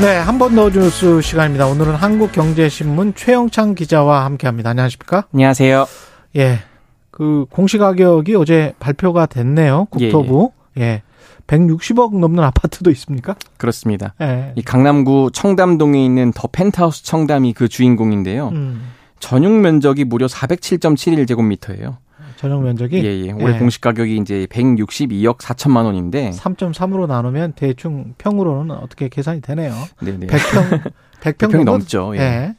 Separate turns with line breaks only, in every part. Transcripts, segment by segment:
네, 한 번 더 뉴스 시간입니다. 오늘은 한국경제신문 최영창 기자와 함께합니다. 안녕하십니까?
안녕하세요.
예, 그 공시 가격이 어제 발표가 됐네요. 국토부. 예, 예. 160억 넘는 아파트도 있습니까?
그렇습니다.
예.
이 강남구 청담동에 있는 더 펜트하우스 청담이 그 주인공인데요.
음,
전용 면적이 무려 407.71제곱미터예요.
전용 면적이
예, 예. 올해
예.
공시 가격이 이제 162억 4천만 원인데
3.3으로 나누면 대충 평으로는 어떻게 계산이 되네요.
네네.
100평 100평
100평이 넘죠. 예.
예.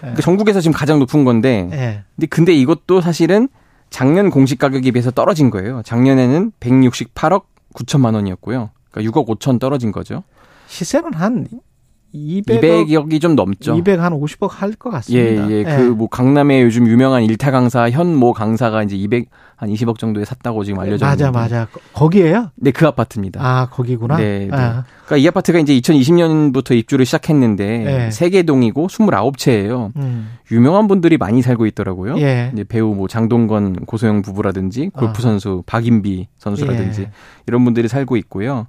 그러니까 전국에서 지금 가장 높은 건데
예.
근데 근데 이것도 사실은 작년 공시 가격에 비해서 떨어진 거예요. 작년에는 168억 9천만 원이었고요. 그러니까 6억 5천 떨어진 거죠.
시세는 한 200억
200억이 좀 넘죠.
200 한 50억 할것
예,
같습니다.
예. 그뭐 강남에 요즘 유명한 일타 강사 현모 강사가 이제 200한 20억 정도에 샀다고 지금 알려져
맞아,
있는데.
맞아. 거- 거기에요?
네, 그 아파트입니다.
아, 거기구나.
네, 네.
아,
그러니까 이 아파트가 이제 2020년부터 입주를 시작했는데
네.
세개 동이고 29채예요.
음.
유명한 분들이 많이 살고 있더라고요.
예.
이제 배우 뭐 장동건 고소영 부부라든지 골프
아.
선수 박인비 선수라든지
예.
이런 분들이 살고 있고요.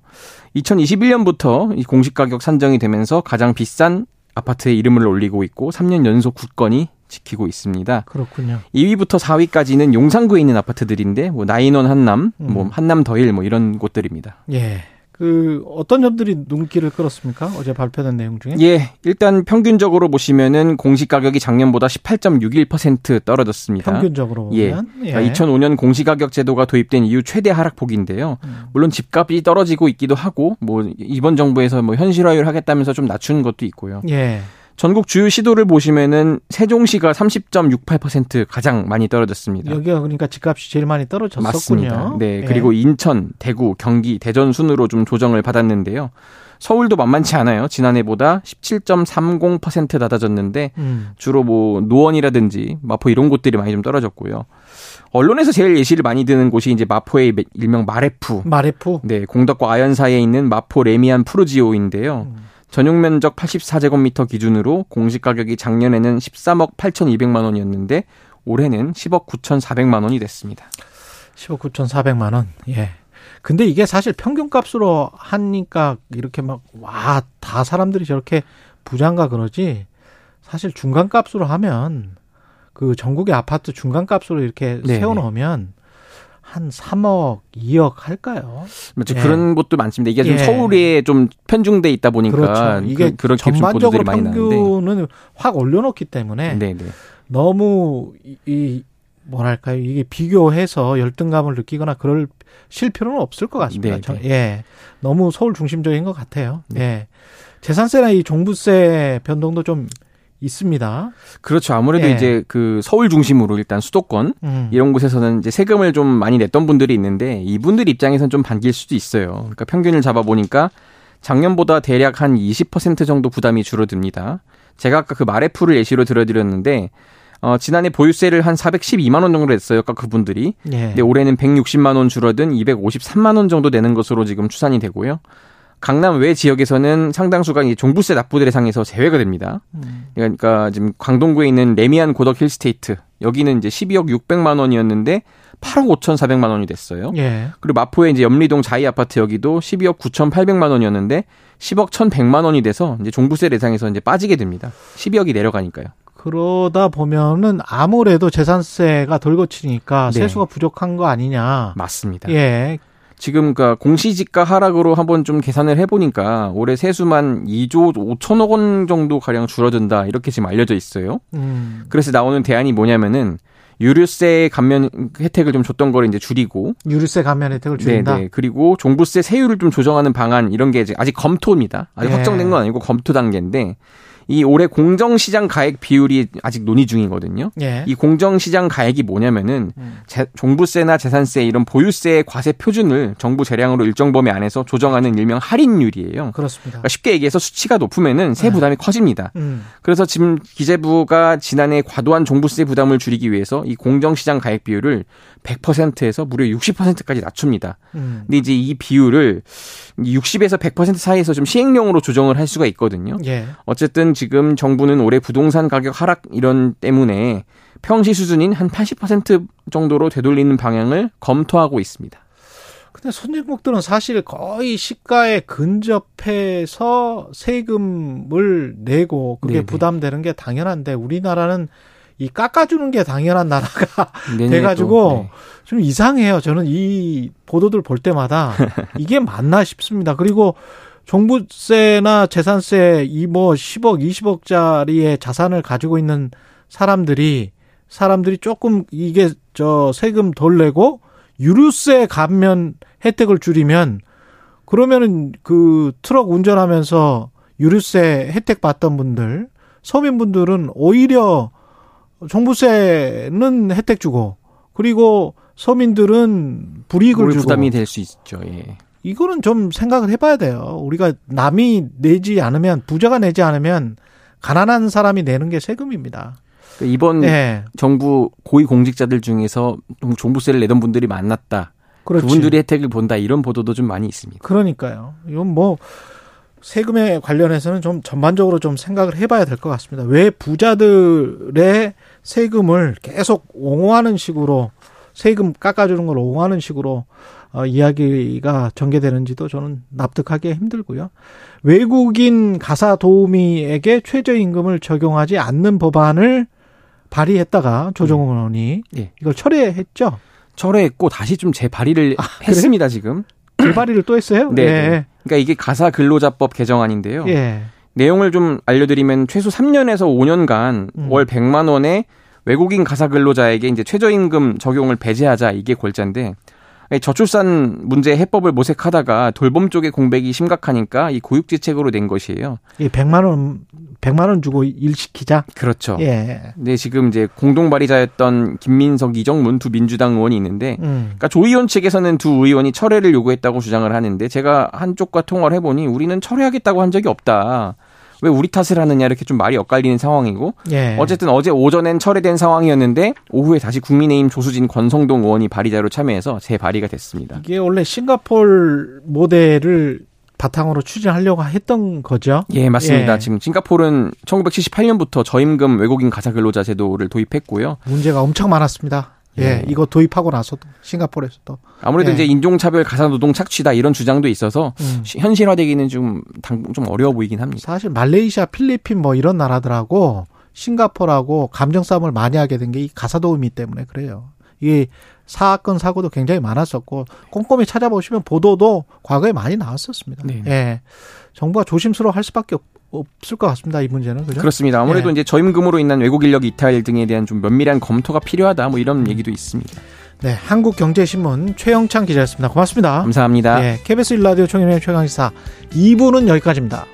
2021년부터 이 공시 가격 산정이 되면서 가장 비싼 아파트의 이름을 올리고 있고 3년 연속 굳건히 지키고 있습니다.
그렇군요.
2위부터 4위까지는 용산구에 있는 아파트들인데 뭐 나인원 한남,
음.
뭐 한남 더힐 뭐 이런 곳들입니다.
예. 그 어떤 점들이 눈길을 끌었습니까? 어제 발표된 내용 중에?
예, 일단 평균적으로 보시면은 공시 가격이 작년보다 18.61% 떨어졌습니다.
평균적으로
예.
보면
그러니까 2005년 공시 가격 제도가 도입된 이후 최대 하락폭인데요.
음.
물론 집값이 떨어지고 있기도 하고 뭐 이번 정부에서 뭐 현실화를 하겠다면서 좀 낮춘 것도 있고요.
예.
전국 주요 시도를 보시면은 세종시가 30.68% 가장 많이 떨어졌습니다.
여기가 그러니까 집값이 제일 많이 떨어졌었군요.
맞습니다. 네,
예.
그리고 인천, 대구, 경기, 대전 순으로 좀 조정을 받았는데요. 서울도 만만치 않아요. 지난해보다 17.30% 낮아졌는데
음.
주로 뭐 노원이라든지 마포 이런 곳들이 많이 좀 떨어졌고요. 언론에서 제일 예시를 많이 드는 곳이 이제 마포의 일명 마래푸.
마래푸.
네, 공덕과 아현 사이에 있는 마포 래미안 푸르지오인데요.
음.
전용 면적 84제곱미터 기준으로 공시 가격이 작년에는 13억 8,200만 원이었는데 올해는 10억 9,400만 원이 됐습니다.
15억 9,400만 원. 예. 근데 이게 사실 평균값으로 하니까 이렇게 막 와 다 사람들이 저렇게 부장가 그러지 사실 중간값으로 하면 그 전국의 아파트 중간값으로 이렇게
네.
세워 놓으면 한 3억, 2억 할까요?
맞죠.
예.
그런 곳도 많습니다. 이게 좀
예.
서울에 좀 편중돼 있다 보니까
그렇죠. 이게
그, 런
전반적으로. 평균은 확 올려놓기 때문에
네, 네.
너무 이, 이 뭐랄까요 이게 비교해서 열등감을 느끼거나 그럴 실 필요는 없을 것 같습니다.
네,
저-
네.
예, 너무 서울 중심적인 것 같아요.
네.
예, 재산세나 이 종부세 변동도 좀 있습니다.
그렇죠. 아무래도
예.
이제 그 서울 중심으로 일단 수도권
음.
이런 곳에서는 이제 세금을 좀 많이 냈던 분들이 있는데 이분들 입장에선 좀 반길 수도 있어요. 그러니까 평균을 잡아 보니까 작년보다 대략 한 20% 정도 부담이 줄어듭니다. 제가 아까 그 마래푸를 예시로 들어드렸는데 어, 지난해 보유세를 한 412만 원 정도 냈어요. 아까 그분들이.
예.
근데 올해는 160만 원 줄어든 253만 원 정도 내는 것으로 지금 추산이 되고요. 강남 외 지역에서는 상당수가 이제 종부세 납부 대상에서 제외가 됩니다.
음.
그러니까 지금 강동구에 있는 래미안 고덕 힐스테이트 여기는 이제 12억 600만 원이었는데 8억 5,400만 원이 됐어요.
예.
그리고 마포의 이제 염리동 자이 아파트 여기도 12억 9,800만 원이었는데 10억 1,100만 원이 돼서 이제 종부세 대상에서 이제 빠지게 됩니다. 12억이 내려가니까요.
그러다 보면은 아무래도 재산세가 덜 거치니까
네.
세수가 부족한 거 아니냐.
맞습니다.
예.
지금 그 공시지가 하락으로 한번 좀 계산을 해보니까 올해 세수만 2조 5천억 원 정도 가량 줄어든다 이렇게 지금 알려져 있어요.
음.
그래서 나오는 대안이 뭐냐면은 유류세 감면 혜택을 좀 줬던 거를 이제 줄이고
유류세 감면 혜택을 줄인다.
네네. 그리고 종부세 세율을 좀 조정하는 방안 이런 게 이제 아직 검토입니다. 아직
예.
확정된 건 아니고 검토 단계인데 이 올해 공정시장 가액 비율이 아직 논의 중이거든요.
예.
이 공정시장 가액이 뭐냐면은
음.
재- 종부세나 재산세 이런 보유세의 과세 표준을 정부 재량으로 일정 범위 안에서 조정하는 일명 할인율이에요.
그렇습니다.
그러니까 쉽게 얘기해서 수치가 높으면은 세
네.
부담이 커집니다.
음.
그래서 지금 기재부가 지난해 과도한 종부세 부담을 줄이기 위해서 이 공정시장 가액 비율을 100%에서 무려 60%까지 낮춥니다.
음.
근데 이제 이 비율을 60에서 100% 사이에서 좀 시행령으로 조정을 할 수가 있거든요.
예.
어쨌든 지금 정부는 올해 부동산 가격 하락 이런 때문에 평시 수준인 한 80% 정도로 되돌리는 방향을 검토하고 있습니다.
근데 선진국들은 사실 거의 시가에 근접해서 세금을 내고 그게
네네.
부담되는 게 당연한데 우리나라는 이 깎아주는 게 당연한 나라가 돼가지고
또, 네.
좀 이상해요. 저는 이 보도들 볼 때마다 이게 맞나 싶습니다. 그리고 종부세나 재산세 이 뭐 10억, 20억짜리의 자산을 가지고 있는 사람들이 사람들이 조금 이게 저 세금 덜 내고 유류세 감면 혜택을 줄이면 그러면은 그 트럭 운전하면서 유류세 혜택 받던 분들 서민분들은 오히려 종부세는 혜택 주고 그리고 서민들은 불이익을 주고
부담이 될 수 있죠. 예.
이거는 좀 생각을 해봐야 돼요. 우리가 남이 내지 않으면 부자가 내지 않으면 가난한 사람이 내는 게 세금입니다.
그러니까 이번
예,
정부 고위 공직자들 중에서 종부세를 내던 분들이 많았다.
그렇지.
그분들이 혜택을 본다 이런 보도도 좀 많이 있습니다.
그러니까요. 이건 뭐 세금에 관련해서는 좀 전반적으로 좀 생각을 해봐야 될 것 같습니다. 왜 부자들의 세금을 계속 옹호하는 식으로 세금 깎아주는 걸 옹호하는 식으로 어, 이야기가 전개되는지도 저는 납득하기 힘들고요. 외국인 가사 도우미에게 최저임금을 적용하지 않는 법안을 발의했다가 조정훈 의원이
예.
이걸 철회했죠.
철회했고 다시 좀 재발의를 했습니다 지금.
재발의를 또 했어요.
네.
예.
그러니까 이게 가사 근로자법 개정안인데요.
예.
내용을 좀 알려드리면 최소 3년에서 5년간
음.
월 100만 원의 외국인 가사 근로자에게 이제 최저임금 적용을 배제하자 이게 골자인데 저출산 문제 해법을 모색하다가 돌봄 쪽의 공백이 심각하니까 이 고육지책으로 낸 것이에요.
이 100만 원 100만 원 주고 일 시키자.
그렇죠.
예.
근데 지금 이제 공동 발의자였던 김민석, 이정문 두 민주당 의원이 있는데
음.
그러니까 조 의원 측에서는 두 의원이 철회를 요구했다고 주장을 하는데 제가 한쪽과 통화를 해 보니 우리는 철회하겠다고 한 적이 없다. 왜 우리 탓을 하느냐 이렇게 좀 말이 엇갈리는 상황이고
예.
어쨌든 어제 오전엔 철회된 상황이었는데 오후에 다시 국민의힘 조수진 권성동 의원이 발의자로 참여해서 재발의가 됐습니다.
이게 원래 싱가폴 모델을 바탕으로 추진하려고 했던 거죠.
예, 맞습니다.
예.
지금 싱가포르는 1978년부터 저임금 외국인 가사 근로자 제도를 도입했고요.
문제가 엄청 많았습니다. 예.
예.
이거 도입하고 나서도 싱가폴에서도.
아무래도
예.
이제 인종차별 가사 노동 착취다 이런 주장도 있어서
음.
시- 현실화되기는 좀, 당, 좀 어려워 보이긴 합니다.
사실 말레이시아, 필리핀 뭐 이런 나라들하고 싱가폴하고 감정 싸움을 많이 하게 된 게 이 가사 도우미 때문에 그래요. 이게 사건 사고도 굉장히 많았었고 꼼꼼히 찾아보시면 보도도 과거에 많이 나왔었습니다.
네.
예. 정부가 조심스러워 할 수밖에 없- 없을 것 같습니다. 이 문제는 그죠?
그렇습니다. 아무래도
예.
이제 저임금으로 인한 외국 인력 이탈 등에 대한 좀 면밀한 검토가 필요하다 뭐 이런 얘기도 있습니다.
네, 한국경제신문 최영창 기자였습니다. 고맙습니다.
감사합니다.
예, KBS 일라디오 총연의 최강시사 2부는 여기까지입니다.